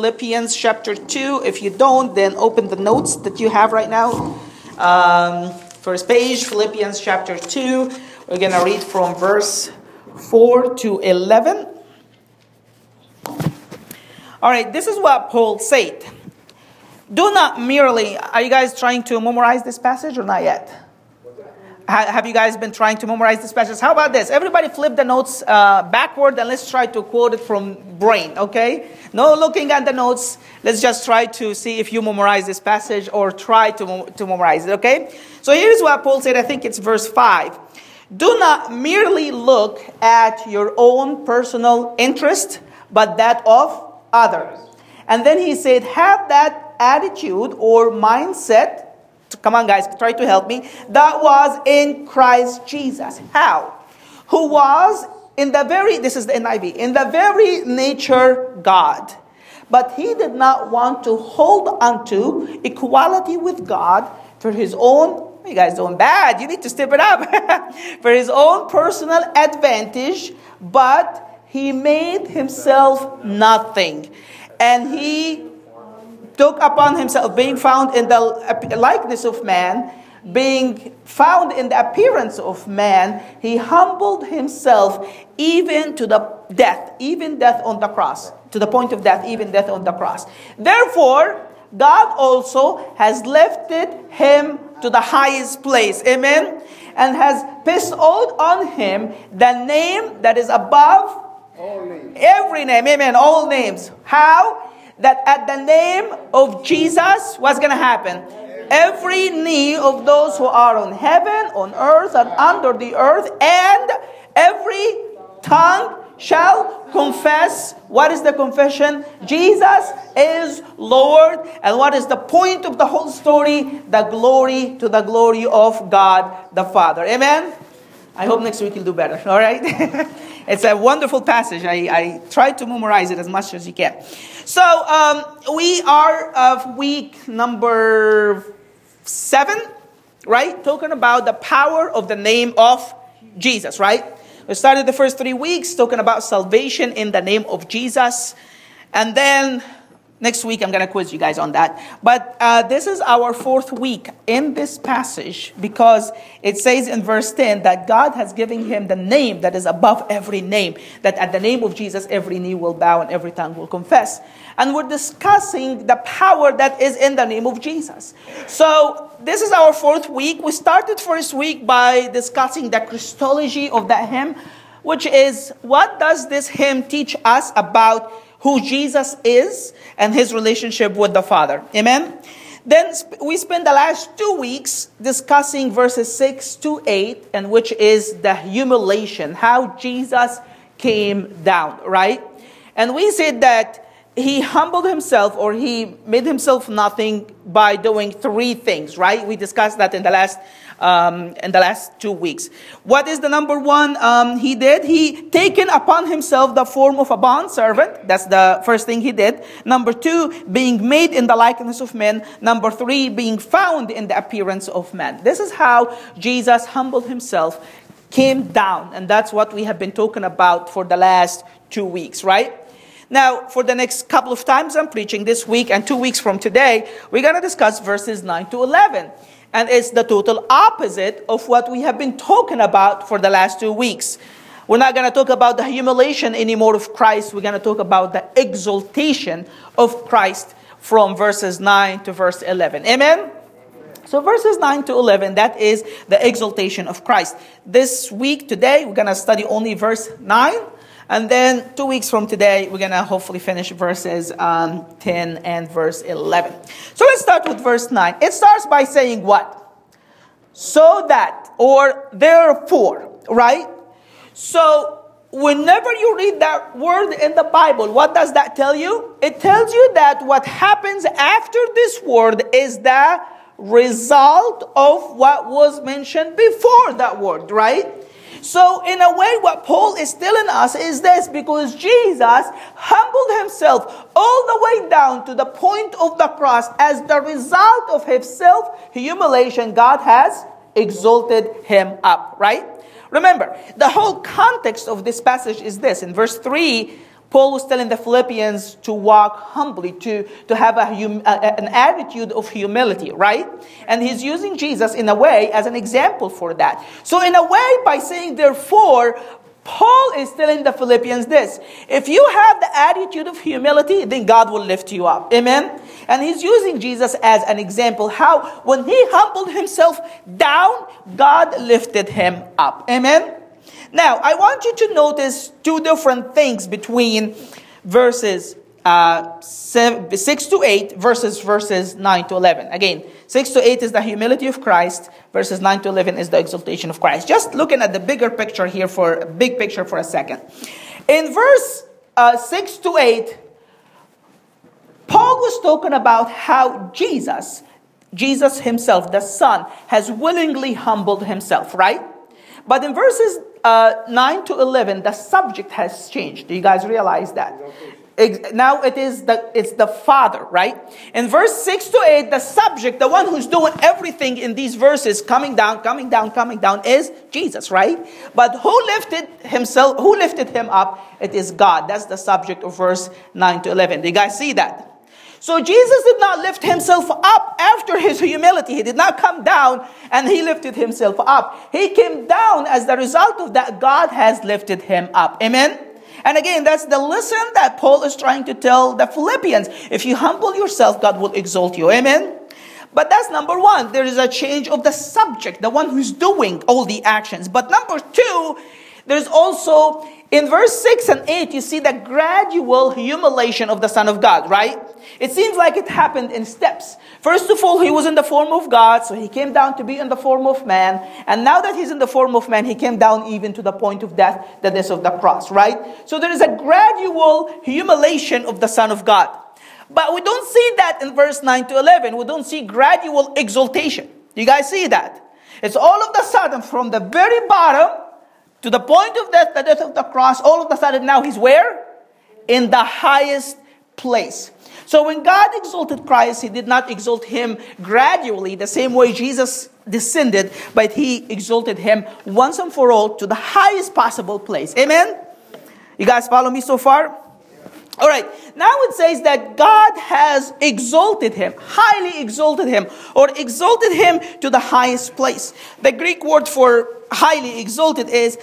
Philippians chapter 2. If you don't, then open the notes that you have right now. Um, first page, Philippians chapter 2. We're going to read from verse 4 to 11. All right, this is what Paul said. Do not merely, are you guys trying to memorize this passage or not yet? Have you guys been trying to memorize this passage? How about this? Everybody flip the notes uh, backward and let's try to quote it from brain, okay? No looking at the notes. Let's just try to see if you memorize this passage or try to, to memorize it, okay? So here's what Paul said. I think it's verse 5. Do not merely look at your own personal interest, but that of others. And then he said, have that attitude or mindset Come on, guys, try to help me. That was in Christ Jesus. How? Who was in the very, this is the NIV, in the very nature God. But he did not want to hold onto equality with God for his own, you guys doing bad, you need to step it up, for his own personal advantage, but he made himself nothing. And he took upon himself being found in the likeness of man, being found in the appearance of man, he humbled himself even to the death, even death on the cross, to the point of death, even death on the cross. Therefore, God also has lifted him to the highest place. Amen. And has bestowed on him the name that is above every name. Amen. All names. How? That at the name of Jesus, what's going to happen? Every knee of those who are on heaven, on earth, and under the earth, and every tongue shall confess. What is the confession? Jesus is Lord. And what is the point of the whole story? The glory to the glory of God the Father. Amen? I hope next week you'll do better. All right? it's a wonderful passage. I, I try to memorize it as much as you can. So um, we are of week number seven, right? Talking about the power of the name of Jesus, right? We started the first three weeks talking about salvation in the name of Jesus. And then Next week, I'm going to quiz you guys on that. But uh, this is our fourth week in this passage because it says in verse 10 that God has given him the name that is above every name, that at the name of Jesus, every knee will bow and every tongue will confess. And we're discussing the power that is in the name of Jesus. So, this is our fourth week. We started first week by discussing the Christology of that hymn, which is what does this hymn teach us about who Jesus is and his relationship with the Father. Amen? Then we spent the last two weeks discussing verses 6 to 8, and which is the humiliation, how Jesus came down, right? And we said that he humbled himself or he made himself nothing by doing three things, right? We discussed that in the last um, in the last two weeks. What is the number one um, he did? He taken upon himself the form of a bond servant. That's the first thing he did. Number two, being made in the likeness of men. Number three, being found in the appearance of man. This is how Jesus humbled himself, came down, and that's what we have been talking about for the last two weeks, right? Now, for the next couple of times I'm preaching this week and two weeks from today, we're going to discuss verses 9 to 11. And it's the total opposite of what we have been talking about for the last two weeks. We're not going to talk about the humiliation anymore of Christ. We're going to talk about the exaltation of Christ from verses 9 to verse 11. Amen? So, verses 9 to 11, that is the exaltation of Christ. This week, today, we're going to study only verse 9. And then two weeks from today, we're going to hopefully finish verses um, 10 and verse 11. So let's start with verse 9. It starts by saying what? So that, or therefore, right? So whenever you read that word in the Bible, what does that tell you? It tells you that what happens after this word is the result of what was mentioned before that word, right? So, in a way, what Paul is telling us is this because Jesus humbled himself all the way down to the point of the cross as the result of his self humiliation, God has exalted him up, right? Remember, the whole context of this passage is this. In verse 3, Paul was telling the Philippians to walk humbly, to, to have a hum, a, an attitude of humility, right? And he's using Jesus in a way as an example for that. So, in a way, by saying, therefore, Paul is telling the Philippians this if you have the attitude of humility, then God will lift you up. Amen? And he's using Jesus as an example how when he humbled himself down, God lifted him up. Amen? Now, I want you to notice two different things between verses uh, 6 to 8 versus verses 9 to 11. Again, 6 to 8 is the humility of Christ, verses 9 to 11 is the exaltation of Christ. Just looking at the bigger picture here for a big picture for a second. In verse uh, 6 to 8, Paul was talking about how Jesus, Jesus himself, the Son, has willingly humbled himself, right? But in verses uh, 9 to 11, the subject has changed. Do you guys realize that? Now it is the, it's the Father, right? In verse 6 to 8, the subject, the one who's doing everything in these verses, coming down, coming down, coming down, is Jesus, right? But who lifted himself, who lifted him up? It is God. That's the subject of verse 9 to 11. Do you guys see that? So Jesus did not lift himself up after his humility. He did not come down and he lifted himself up. He came down as the result of that God has lifted him up. Amen? And again, that's the lesson that Paul is trying to tell the Philippians. If you humble yourself, God will exalt you. Amen? But that's number one. There is a change of the subject, the one who's doing all the actions. But number two, there's also in verse 6 and 8, you see the gradual humiliation of the Son of God, right? It seems like it happened in steps. First of all, he was in the form of God, so he came down to be in the form of man. And now that he's in the form of man, he came down even to the point of death, the death of the cross, right? So there is a gradual humiliation of the Son of God. But we don't see that in verse 9 to 11. We don't see gradual exaltation. You guys see that? It's all of the sudden from the very bottom to the point of death, the death of the cross, all of a sudden now he's where? In the highest place. So when God exalted Christ, he did not exalt him gradually, the same way Jesus descended, but he exalted him once and for all to the highest possible place. Amen? You guys follow me so far? All right, now it says that God has exalted him, highly exalted him, or exalted him to the highest place. The Greek word for highly exalted is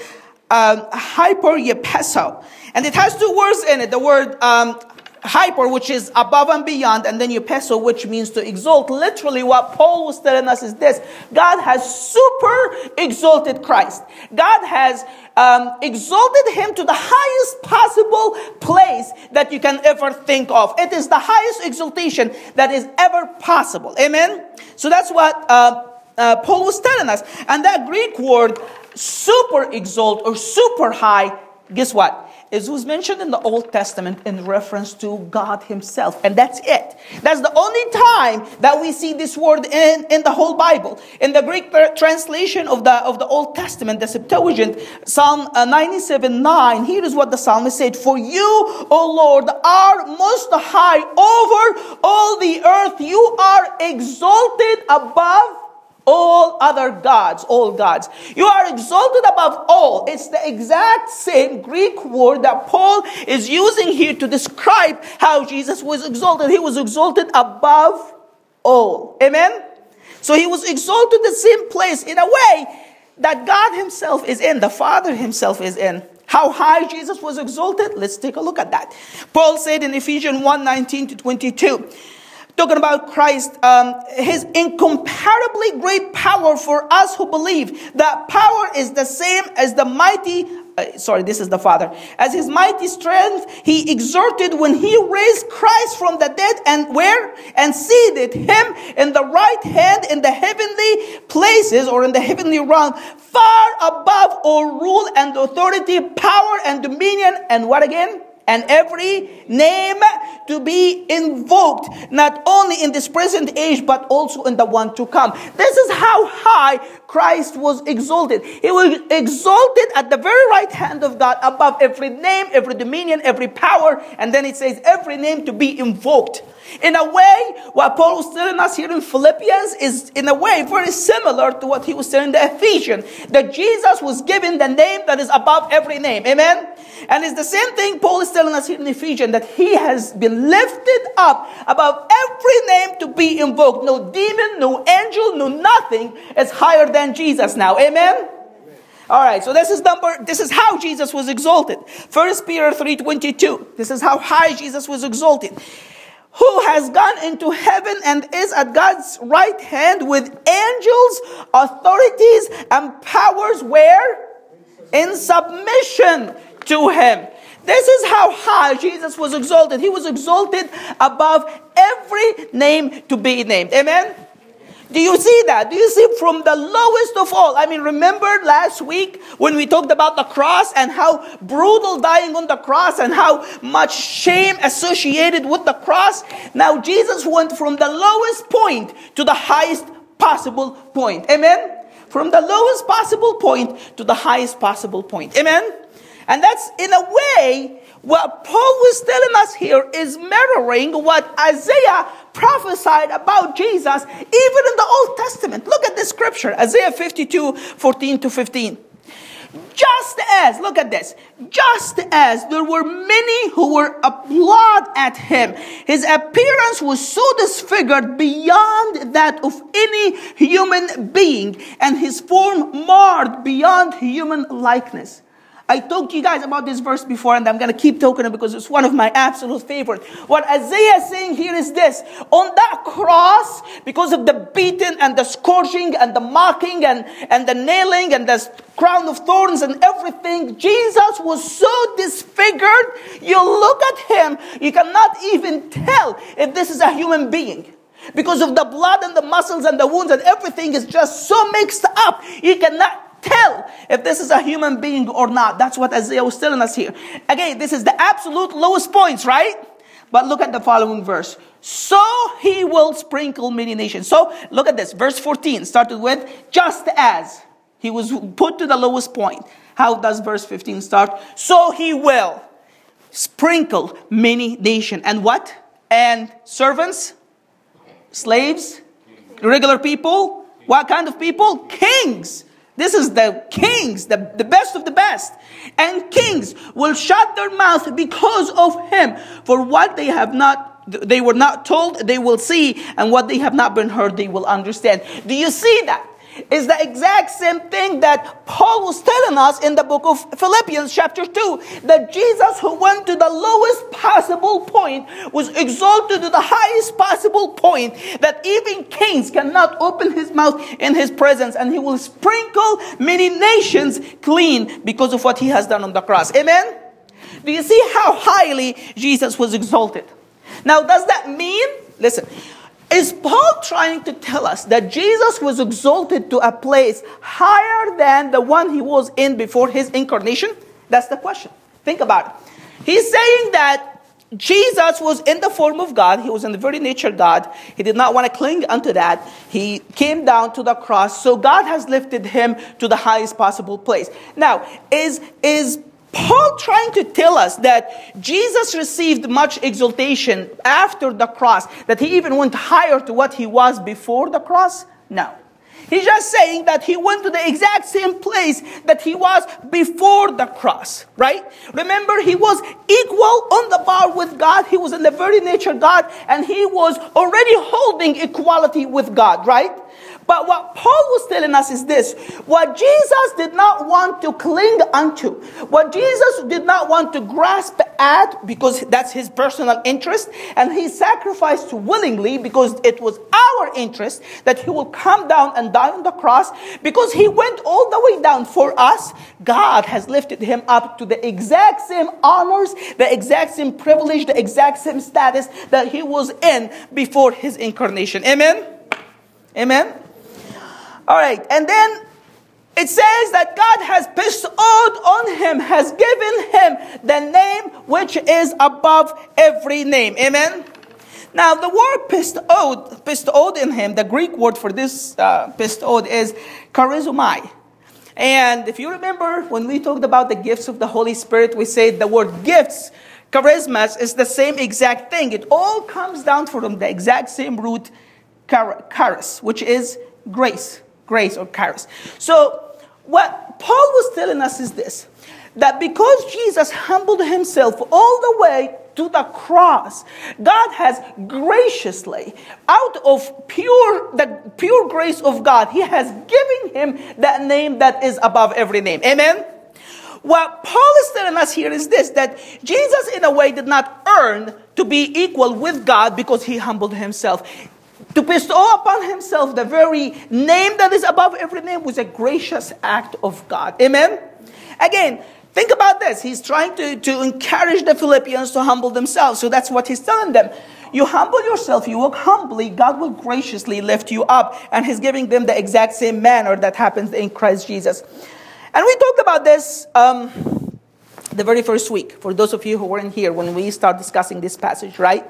um, hyper And it has two words in it. The word um, hyper, which is above and beyond, and then you eupeso, which means to exalt. Literally, what Paul was telling us is this God has super exalted Christ. God has um, exalted him to the highest possible place that you can ever think of. It is the highest exaltation that is ever possible. Amen? So that's what uh, uh, Paul was telling us. And that Greek word, super exalt or super high, guess what? Is who's mentioned in the Old Testament in reference to God Himself. And that's it. That's the only time that we see this word in, in the whole Bible. In the Greek translation of the, of the Old Testament, the Septuagint, Psalm uh, 97 9, here is what the psalmist said For you, O Lord, are most high over all the earth. You are exalted above all other gods, all gods. You are exalted above all. It's the exact same Greek word that Paul is using here to describe how Jesus was exalted. He was exalted above all. Amen? So he was exalted the same place in a way that God himself is in, the Father himself is in. How high Jesus was exalted? Let's take a look at that. Paul said in Ephesians 1 19 to 22 talking about Christ, um, his incomparably great power for us who believe. That power is the same as the mighty, uh, sorry, this is the Father. As his mighty strength he exerted when he raised Christ from the dead and where? And seated him in the right hand in the heavenly places or in the heavenly realm, far above all rule and authority, power and dominion, and what again? And every name to be invoked, not only in this present age, but also in the one to come. This is how high Christ was exalted. He was exalted at the very right hand of God above every name, every dominion, every power. And then it says every name to be invoked. In a way, what Paul was telling us here in Philippians is, in a way, very similar to what he was telling the Ephesians. That Jesus was given the name that is above every name. Amen? And it's the same thing Paul is telling us here in Ephesians that he has been lifted up above every name to be invoked. No demon, no angel, no nothing is higher than Jesus now. Amen? All right, so this is number this is how Jesus was exalted. First Peter 3:22. This is how high Jesus was exalted. Who has gone into heaven and is at God's right hand with angels, authorities, and powers where? In submission to him. This is how high Jesus was exalted. He was exalted above every name to be named. Amen. Do you see that? Do you see from the lowest of all? I mean, remember last week when we talked about the cross and how brutal dying on the cross and how much shame associated with the cross? Now, Jesus went from the lowest point to the highest possible point. Amen? From the lowest possible point to the highest possible point. Amen? And that's in a way what Paul is telling us here is mirroring what Isaiah prophesied about Jesus even in the Old Testament. Look at this scripture, Isaiah 52 14 to 15. Just as, look at this, just as there were many who were applaud at him, his appearance was so disfigured beyond that of any human being, and his form marred beyond human likeness. I talked to you guys about this verse before, and I'm going to keep talking because it's one of my absolute favorite. What Isaiah is saying here is this. On that cross, because of the beating and the scourging and the mocking and, and the nailing and the crown of thorns and everything, Jesus was so disfigured. You look at him, you cannot even tell if this is a human being because of the blood and the muscles and the wounds and everything is just so mixed up. You cannot tell if this is a human being or not. That's what Isaiah was telling us here. Again, this is the absolute lowest points, right? But look at the following verse. So he will sprinkle many nations. So look at this. Verse 14 started with just as he was put to the lowest point. How does verse 15 start? So he will sprinkle many nations. And what? And servants, slaves, regular people. What kind of people? Kings. This is the kings, the, the best of the best. And kings will shut their mouth because of him. For what they have not, they were not told, they will see. And what they have not been heard, they will understand. Do you see that? Is the exact same thing that Paul was telling us in the book of Philippians, chapter 2. That Jesus, who went to the lowest possible point, was exalted to the highest possible point, that even kings cannot open his mouth in his presence, and he will sprinkle many nations clean because of what he has done on the cross. Amen? Do you see how highly Jesus was exalted? Now, does that mean, listen, is Paul trying to tell us that Jesus was exalted to a place higher than the one he was in before his incarnation? That's the question. Think about it. He's saying that Jesus was in the form of God. He was in the very nature of God. He did not want to cling unto that. He came down to the cross. So God has lifted him to the highest possible place. Now, is, is Paul trying to tell us that Jesus received much exaltation after the cross, that he even went higher to what he was before the cross? No. He's just saying that he went to the exact same place that he was before the cross, right? Remember, he was equal on the bar with God. He was in the very nature God, and he was already holding equality with God, right? But what Paul was telling us is this what Jesus did not want to cling unto, what Jesus did not want to grasp at because that's his personal interest, and he sacrificed willingly because it was our interest that he will come down and die on the cross because he went all the way down for us. God has lifted him up to the exact same honors, the exact same privilege, the exact same status that he was in before his incarnation. Amen? Amen? All right, and then it says that God has bestowed on him, has given him the name which is above every name. Amen. Now, the word bestowed, bestowed in him, the Greek word for this uh, bestowed is charizomai. And if you remember when we talked about the gifts of the Holy Spirit, we said the word gifts charismas is the same exact thing. It all comes down from the exact same root, charis, which is grace, grace or charis. So, what Paul was telling us is this that because Jesus humbled himself all the way to the cross, God has graciously, out of pure the pure grace of God, He has given him that name that is above every name. Amen. What Paul is telling us here is this that Jesus, in a way, did not earn to be equal with God because he humbled himself. To bestow upon himself the very name that is above every name was a gracious act of God. Amen? Again, think about this. He's trying to, to encourage the Philippians to humble themselves. So that's what he's telling them. You humble yourself, you walk humbly, God will graciously lift you up. And He's giving them the exact same manner that happens in Christ Jesus. And we talked about this um, the very first week, for those of you who weren't here when we start discussing this passage, right?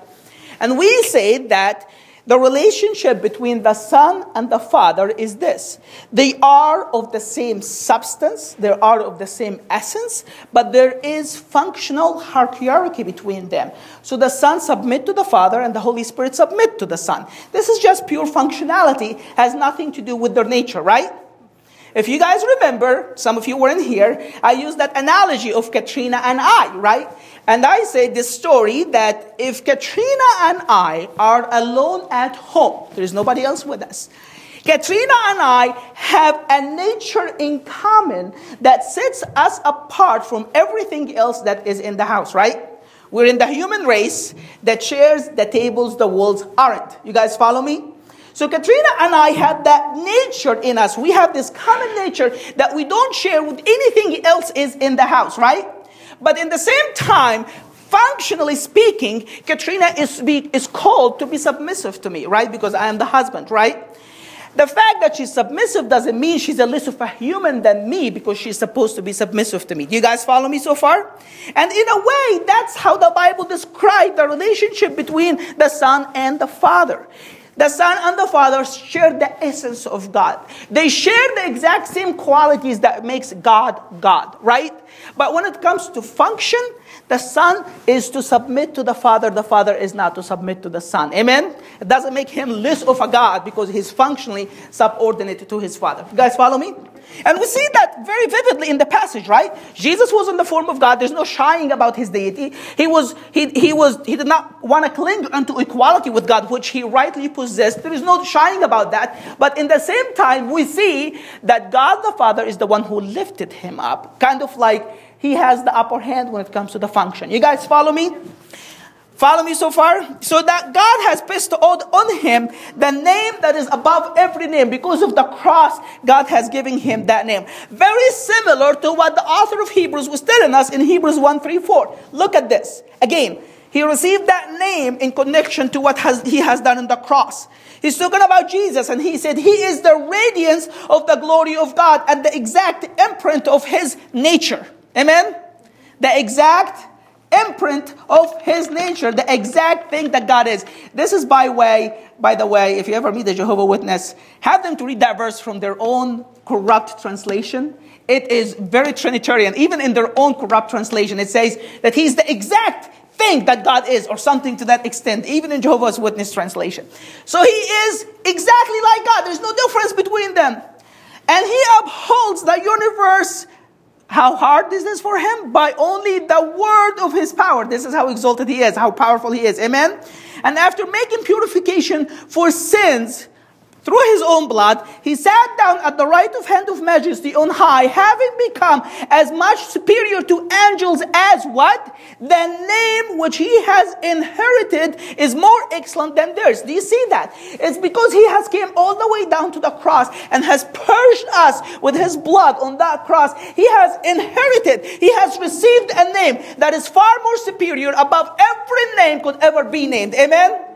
And we said that the relationship between the Son and the Father is this they are of the same substance, they are of the same essence, but there is functional hierarchy between them. So the Son submit to the Father and the Holy Spirit submit to the Son. This is just pure functionality, has nothing to do with their nature, right? If you guys remember, some of you weren't here, I used that analogy of Katrina and I, right? And I say this story that if Katrina and I are alone at home, there is nobody else with us. Katrina and I have a nature in common that sets us apart from everything else that is in the house, right? We're in the human race. that shares the tables, the walls aren't. You guys follow me? So Katrina and I have that nature in us. We have this common nature that we don't share with anything else is in the house, right? But in the same time, functionally speaking, Katrina is, be, is called to be submissive to me, right? Because I am the husband, right? The fact that she's submissive doesn't mean she's a less of a human than me because she's supposed to be submissive to me. Do you guys follow me so far? And in a way, that's how the Bible describes the relationship between the Son and the Father. The Son and the Father share the essence of God. They share the exact same qualities that makes God God, right? But when it comes to function, the Son is to submit to the Father, the Father is not to submit to the Son. Amen? It doesn't make him less of a God because he's functionally subordinate to his Father. You guys follow me? And we see that very vividly in the passage, right? Jesus was in the form of God. There's no shying about his deity. He was, he, he was, he did not want to cling unto equality with God, which he rightly possessed. There is no shying about that. But in the same time, we see that God the Father is the one who lifted him up. Kind of like he has the upper hand when it comes to the function. You guys follow me? Follow me so far? So that God has bestowed on him the name that is above every name. Because of the cross, God has given him that name. Very similar to what the author of Hebrews was telling us in Hebrews 1 3 4. Look at this. Again, he received that name in connection to what has, he has done in the cross. He's talking about Jesus, and he said, He is the radiance of the glory of God and the exact imprint of his nature. Amen? The exact imprint of his nature, the exact thing that God is. This is by way, by the way, if you ever meet a Jehovah Witness, have them to read that verse from their own corrupt translation. It is very Trinitarian. Even in their own corrupt translation, it says that he's the exact thing that God is, or something to that extent, even in Jehovah's Witness translation. So he is exactly like God. There's no difference between them. And he upholds the universe how hard is this for him? By only the word of his power. This is how exalted he is, how powerful he is. Amen? And after making purification for sins, through his own blood, he sat down at the right of hand of majesty on high, having become as much superior to angels as what? The name which he has inherited is more excellent than theirs. Do you see that? It's because he has came all the way down to the cross and has purged us with his blood on that cross. He has inherited, he has received a name that is far more superior above every name could ever be named. Amen?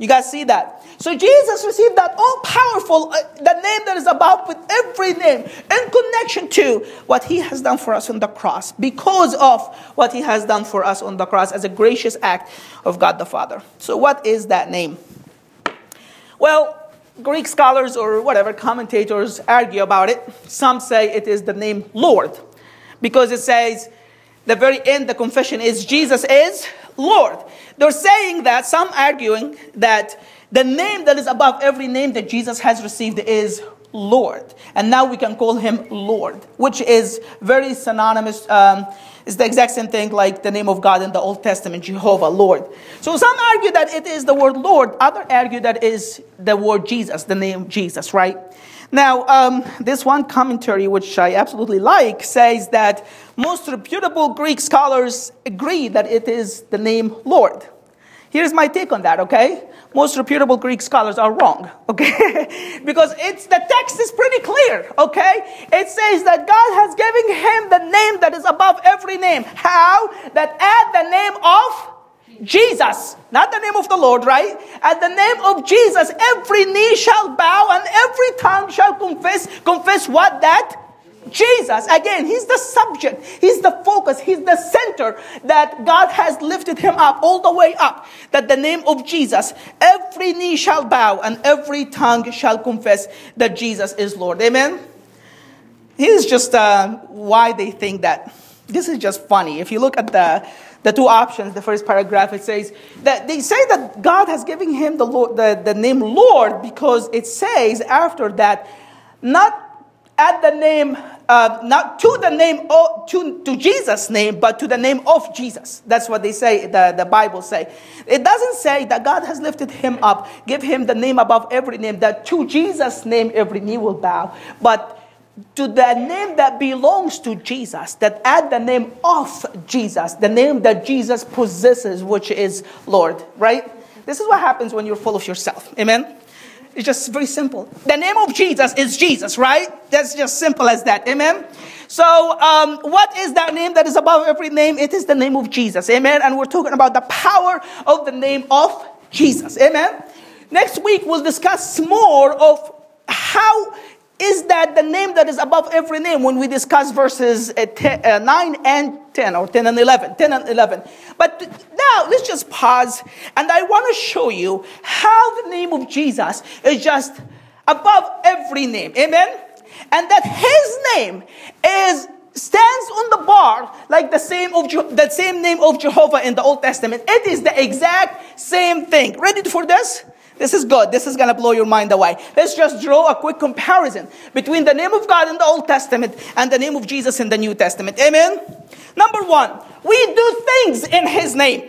You guys see that? So Jesus received that all powerful, uh, the name that is above with every name in connection to what he has done for us on the cross, because of what he has done for us on the cross as a gracious act of God the Father. So, what is that name? Well, Greek scholars or whatever commentators argue about it. Some say it is the name Lord, because it says, the very end, the confession is Jesus is Lord. They're saying that, some arguing that the name that is above every name that Jesus has received is Lord. And now we can call him Lord, which is very synonymous. Um, it's the exact same thing like the name of God in the Old Testament, Jehovah, Lord. So some argue that it is the word Lord, others argue that is the word Jesus, the name Jesus, right? Now, um, this one commentary, which I absolutely like, says that most reputable Greek scholars agree that it is the name Lord. Here's my take on that, okay? Most reputable Greek scholars are wrong, okay? because it's the text is pretty clear, okay? It says that God has given him the name that is above every name. How? That at the name of Jesus, not the name of the Lord, right? At the name of Jesus, every knee shall bow and every tongue shall confess. Confess what? That Jesus. Again, He's the subject, He's the focus, He's the center that God has lifted Him up, all the way up. That the name of Jesus, every knee shall bow and every tongue shall confess that Jesus is Lord. Amen? Here's just uh, why they think that. This is just funny. If you look at the the two options, the first paragraph, it says that they say that God has given him the, Lord, the, the name Lord because it says after that, not at the name, uh, not to the name, of, to, to Jesus' name, but to the name of Jesus. That's what they say, the, the Bible say. It doesn't say that God has lifted him up, give him the name above every name, that to Jesus' name every knee will bow, but to the name that belongs to Jesus, that add the name of Jesus, the name that Jesus possesses, which is Lord, right? This is what happens when you're full of yourself. Amen? It's just very simple. The name of Jesus is Jesus, right? That's just simple as that. Amen? So, um, what is that name that is above every name? It is the name of Jesus. Amen? And we're talking about the power of the name of Jesus. Amen? Next week, we'll discuss more of how is that the name that is above every name when we discuss verses uh, 10, uh, 9 and 10 or 10 and 11 10 and 11 but now let's just pause and i want to show you how the name of jesus is just above every name. Amen? And that his name is stands on the bar like the same of Je- the same name of jehovah in the old testament. It is the exact same thing. Ready for this this is good. This is going to blow your mind away. Let's just draw a quick comparison between the name of God in the Old Testament and the name of Jesus in the New Testament. Amen? Number one, we do things in His name.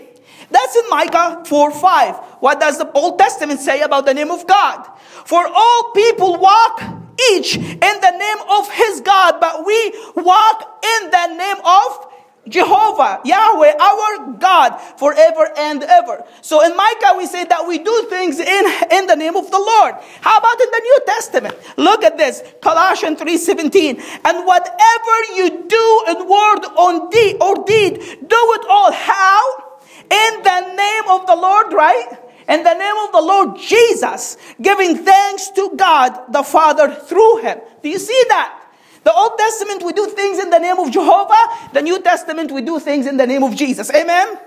That's in Micah 4 5. What does the Old Testament say about the name of God? For all people walk each in the name of his God, but we walk in the name of Jehovah, Yahweh, our God, forever and ever. So in Micah, we say that we do things in, in the name of the Lord. How about in the New Testament? Look at this, Colossians 3.17. And whatever you do in word or deed, or deed, do it all. How? In the name of the Lord, right? In the name of the Lord Jesus, giving thanks to God the Father through him. Do you see that? The Old Testament, we do things in the name of Jehovah. The New Testament, we do things in the name of Jesus. Amen?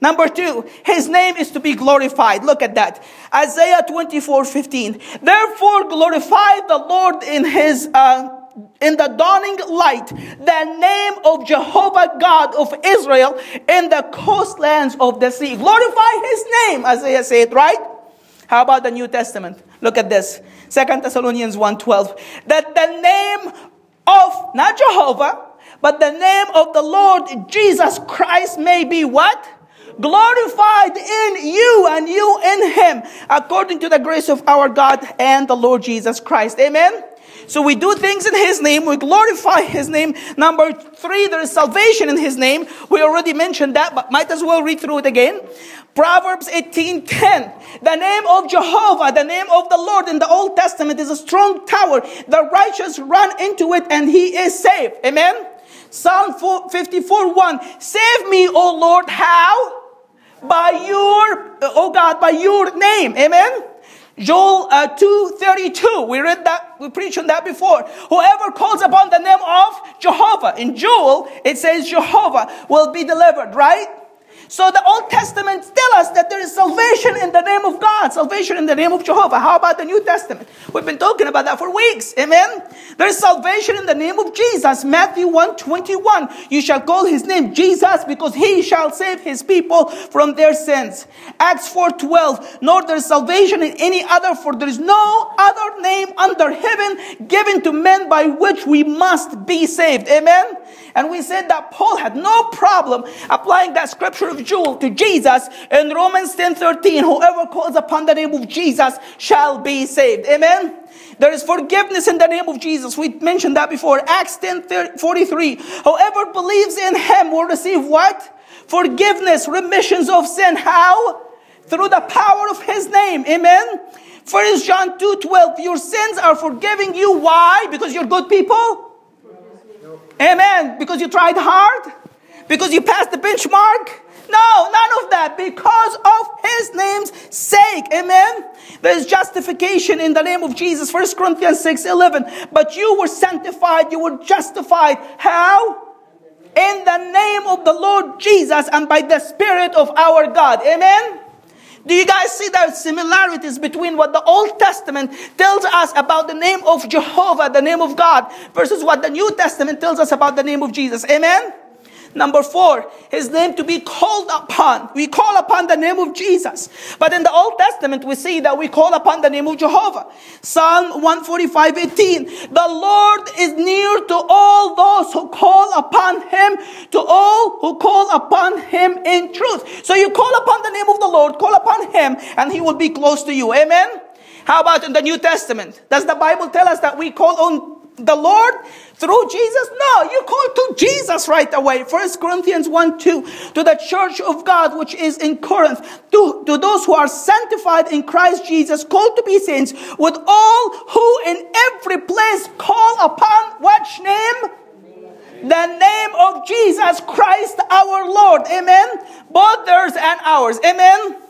Number two, his name is to be glorified. Look at that. Isaiah 24, 15. Therefore glorify the Lord in his, uh, in the dawning light, the name of Jehovah God of Israel in the coastlands of the sea. Glorify his name, Isaiah said, right? How about the New Testament? Look at this. Second Thessalonians 1:12. That the name of not Jehovah, but the name of the Lord Jesus Christ may be what? Glorified in you and you in him, according to the grace of our God and the Lord Jesus Christ. Amen. So we do things in His name. We glorify His name. Number three, there is salvation in His name. We already mentioned that, but might as well read through it again. Proverbs 18:10. The name of Jehovah, the name of the Lord in the Old Testament is a strong tower. The righteous run into it and he is saved. Amen. Psalm 54 1. Save me, O Lord, how? By your, oh God, by your name. Amen. Joel uh, 2.32, we read that, we preached on that before. Whoever calls upon the name of Jehovah, in Joel, it says Jehovah will be delivered, right? So the Old Testament tell us that there is salvation in the name of God, salvation in the name of Jehovah. How about the New Testament? We've been talking about that for weeks. Amen. There is salvation in the name of Jesus. Matthew 1 21. You shall call his name Jesus because he shall save his people from their sins. Acts 4 12. Nor there is salvation in any other, for there is no other name under heaven given to men by which we must be saved. Amen. And we said that Paul had no problem applying that scripture of Joel to Jesus in Romans 10 13. Whoever calls upon the name of Jesus shall be saved. Amen. There is forgiveness in the name of Jesus. We mentioned that before. Acts 10 43. Whoever believes in him will receive what? Forgiveness, remissions of sin. How? Through the power of his name. Amen. First John 2 12. Your sins are forgiving you. Why? Because you're good people? Amen. Because you tried hard? Because you passed the benchmark? No, none of that. Because of his name's sake. Amen. There is justification in the name of Jesus. 1 Corinthians 6 11. But you were sanctified, you were justified. How? In the name of the Lord Jesus and by the Spirit of our God. Amen. Do you guys see the similarities between what the Old Testament tells us about the name of Jehovah, the name of God, versus what the New Testament tells us about the name of Jesus? Amen? Number four, his name to be called upon. We call upon the name of Jesus. But in the Old Testament, we see that we call upon the name of Jehovah. Psalm 145, 18. The Lord is near to all those who call upon him, to all who call upon him in truth. So you call upon the name of the Lord, call upon him, and he will be close to you. Amen? How about in the New Testament? Does the Bible tell us that we call on the Lord through Jesus? No, you call to Jesus right away. First Corinthians 1 2. To the church of God which is in Corinth, to, to those who are sanctified in Christ Jesus, called to be saints, with all who in every place call upon which name? The name of Jesus Christ our Lord. Amen. Both theirs and ours. Amen.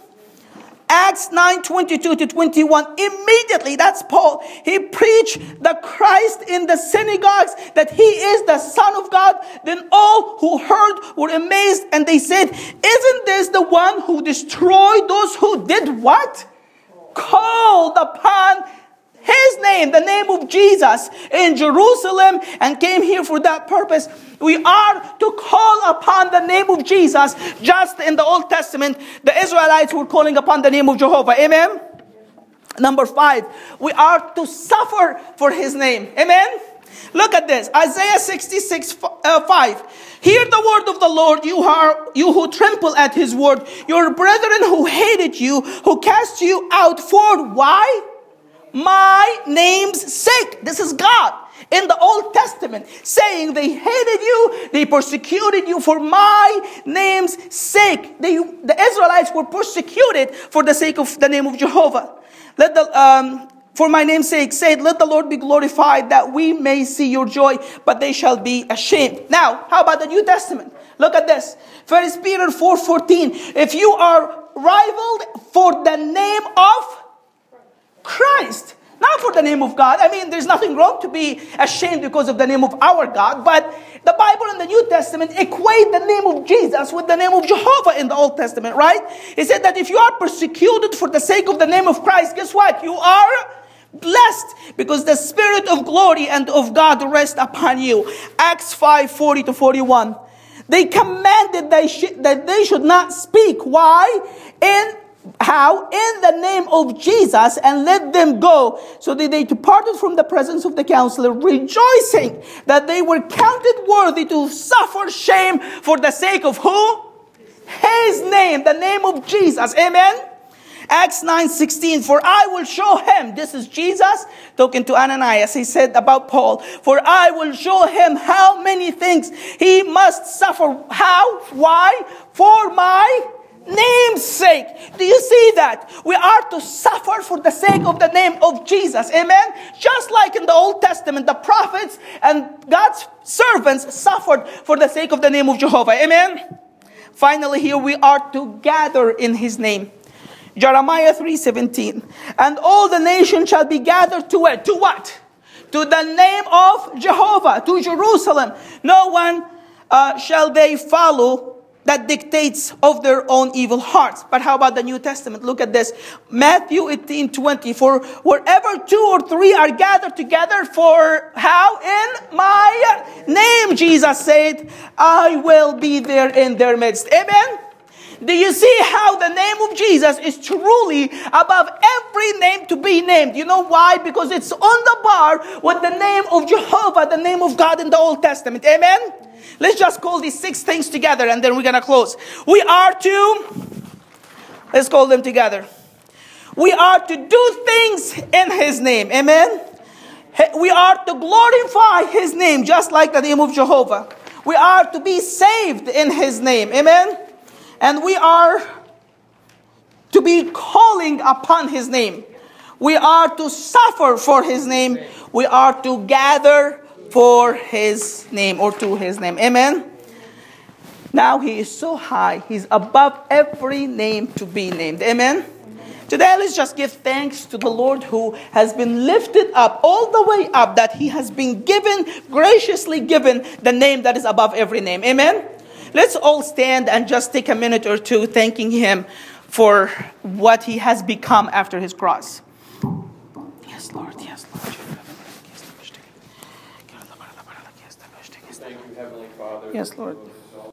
Acts 9 22 to 21. Immediately, that's Paul. He preached the Christ in the synagogues that he is the Son of God. Then all who heard were amazed and they said, Isn't this the one who destroyed those who did what? Called upon his name, the name of Jesus, in Jerusalem and came here for that purpose. We are to call upon the name of Jesus. Just in the Old Testament, the Israelites were calling upon the name of Jehovah. Amen. Number five, we are to suffer for his name. Amen. Look at this. Isaiah 66, uh, 5. Hear the word of the Lord, you, are, you who trample at his word, your brethren who hated you, who cast you out for why? My name's sake. This is God in the Old Testament saying they hated you, they persecuted you for my name's sake. They, the Israelites were persecuted for the sake of the name of Jehovah. Let the, um, for my name's sake, say, let the Lord be glorified that we may see your joy, but they shall be ashamed. Now, how about the New Testament? Look at this. First Peter 4.14. If you are rivaled for the name of the name of God. I mean, there's nothing wrong to be ashamed because of the name of our God, but the Bible in the New Testament equate the name of Jesus with the name of Jehovah in the Old Testament, right? He said that if you are persecuted for the sake of the name of Christ, guess what? You are blessed because the spirit of glory and of God rest upon you. Acts 5 40 to 41. They commanded they sh- that they should not speak. Why? In how? In the name of Jesus and let them go. So that they departed from the presence of the counselor, rejoicing that they were counted worthy to suffer shame for the sake of who? His name, the name of Jesus. Amen. Acts 9 16, for I will show him, this is Jesus talking to Ananias, he said about Paul, for I will show him how many things he must suffer. How? Why? For my name's sake. Do you see that? We are to suffer for the sake of the name of Jesus. Amen. Just like in the Old Testament, the prophets and God's servants suffered for the sake of the name of Jehovah. Amen. Finally, here we are to gather in his name. Jeremiah 3:17. And all the nations shall be gathered to it. To what? To the name of Jehovah, to Jerusalem. No one uh, shall they follow that dictates of their own evil hearts. But how about the New Testament? Look at this. Matthew 18, 20. For wherever two or three are gathered together for how? In my name, Jesus said, I will be there in their midst. Amen. Do you see how the name of Jesus is truly above every name to be named? You know why? Because it's on the bar with the name of Jehovah, the name of God in the Old Testament. Amen? Let's just call these six things together and then we're going to close. We are to, let's call them together. We are to do things in His name. Amen? We are to glorify His name just like the name of Jehovah. We are to be saved in His name. Amen? And we are to be calling upon his name. We are to suffer for his name. We are to gather for his name or to his name. Amen. Now he is so high, he's above every name to be named. Amen. Today, let's just give thanks to the Lord who has been lifted up all the way up, that he has been given, graciously given, the name that is above every name. Amen. Let's all stand and just take a minute or two thanking Him for what He has become after His cross. Yes, Lord. Yes, Lord. Thank you, Heavenly Father. Yes, Lord.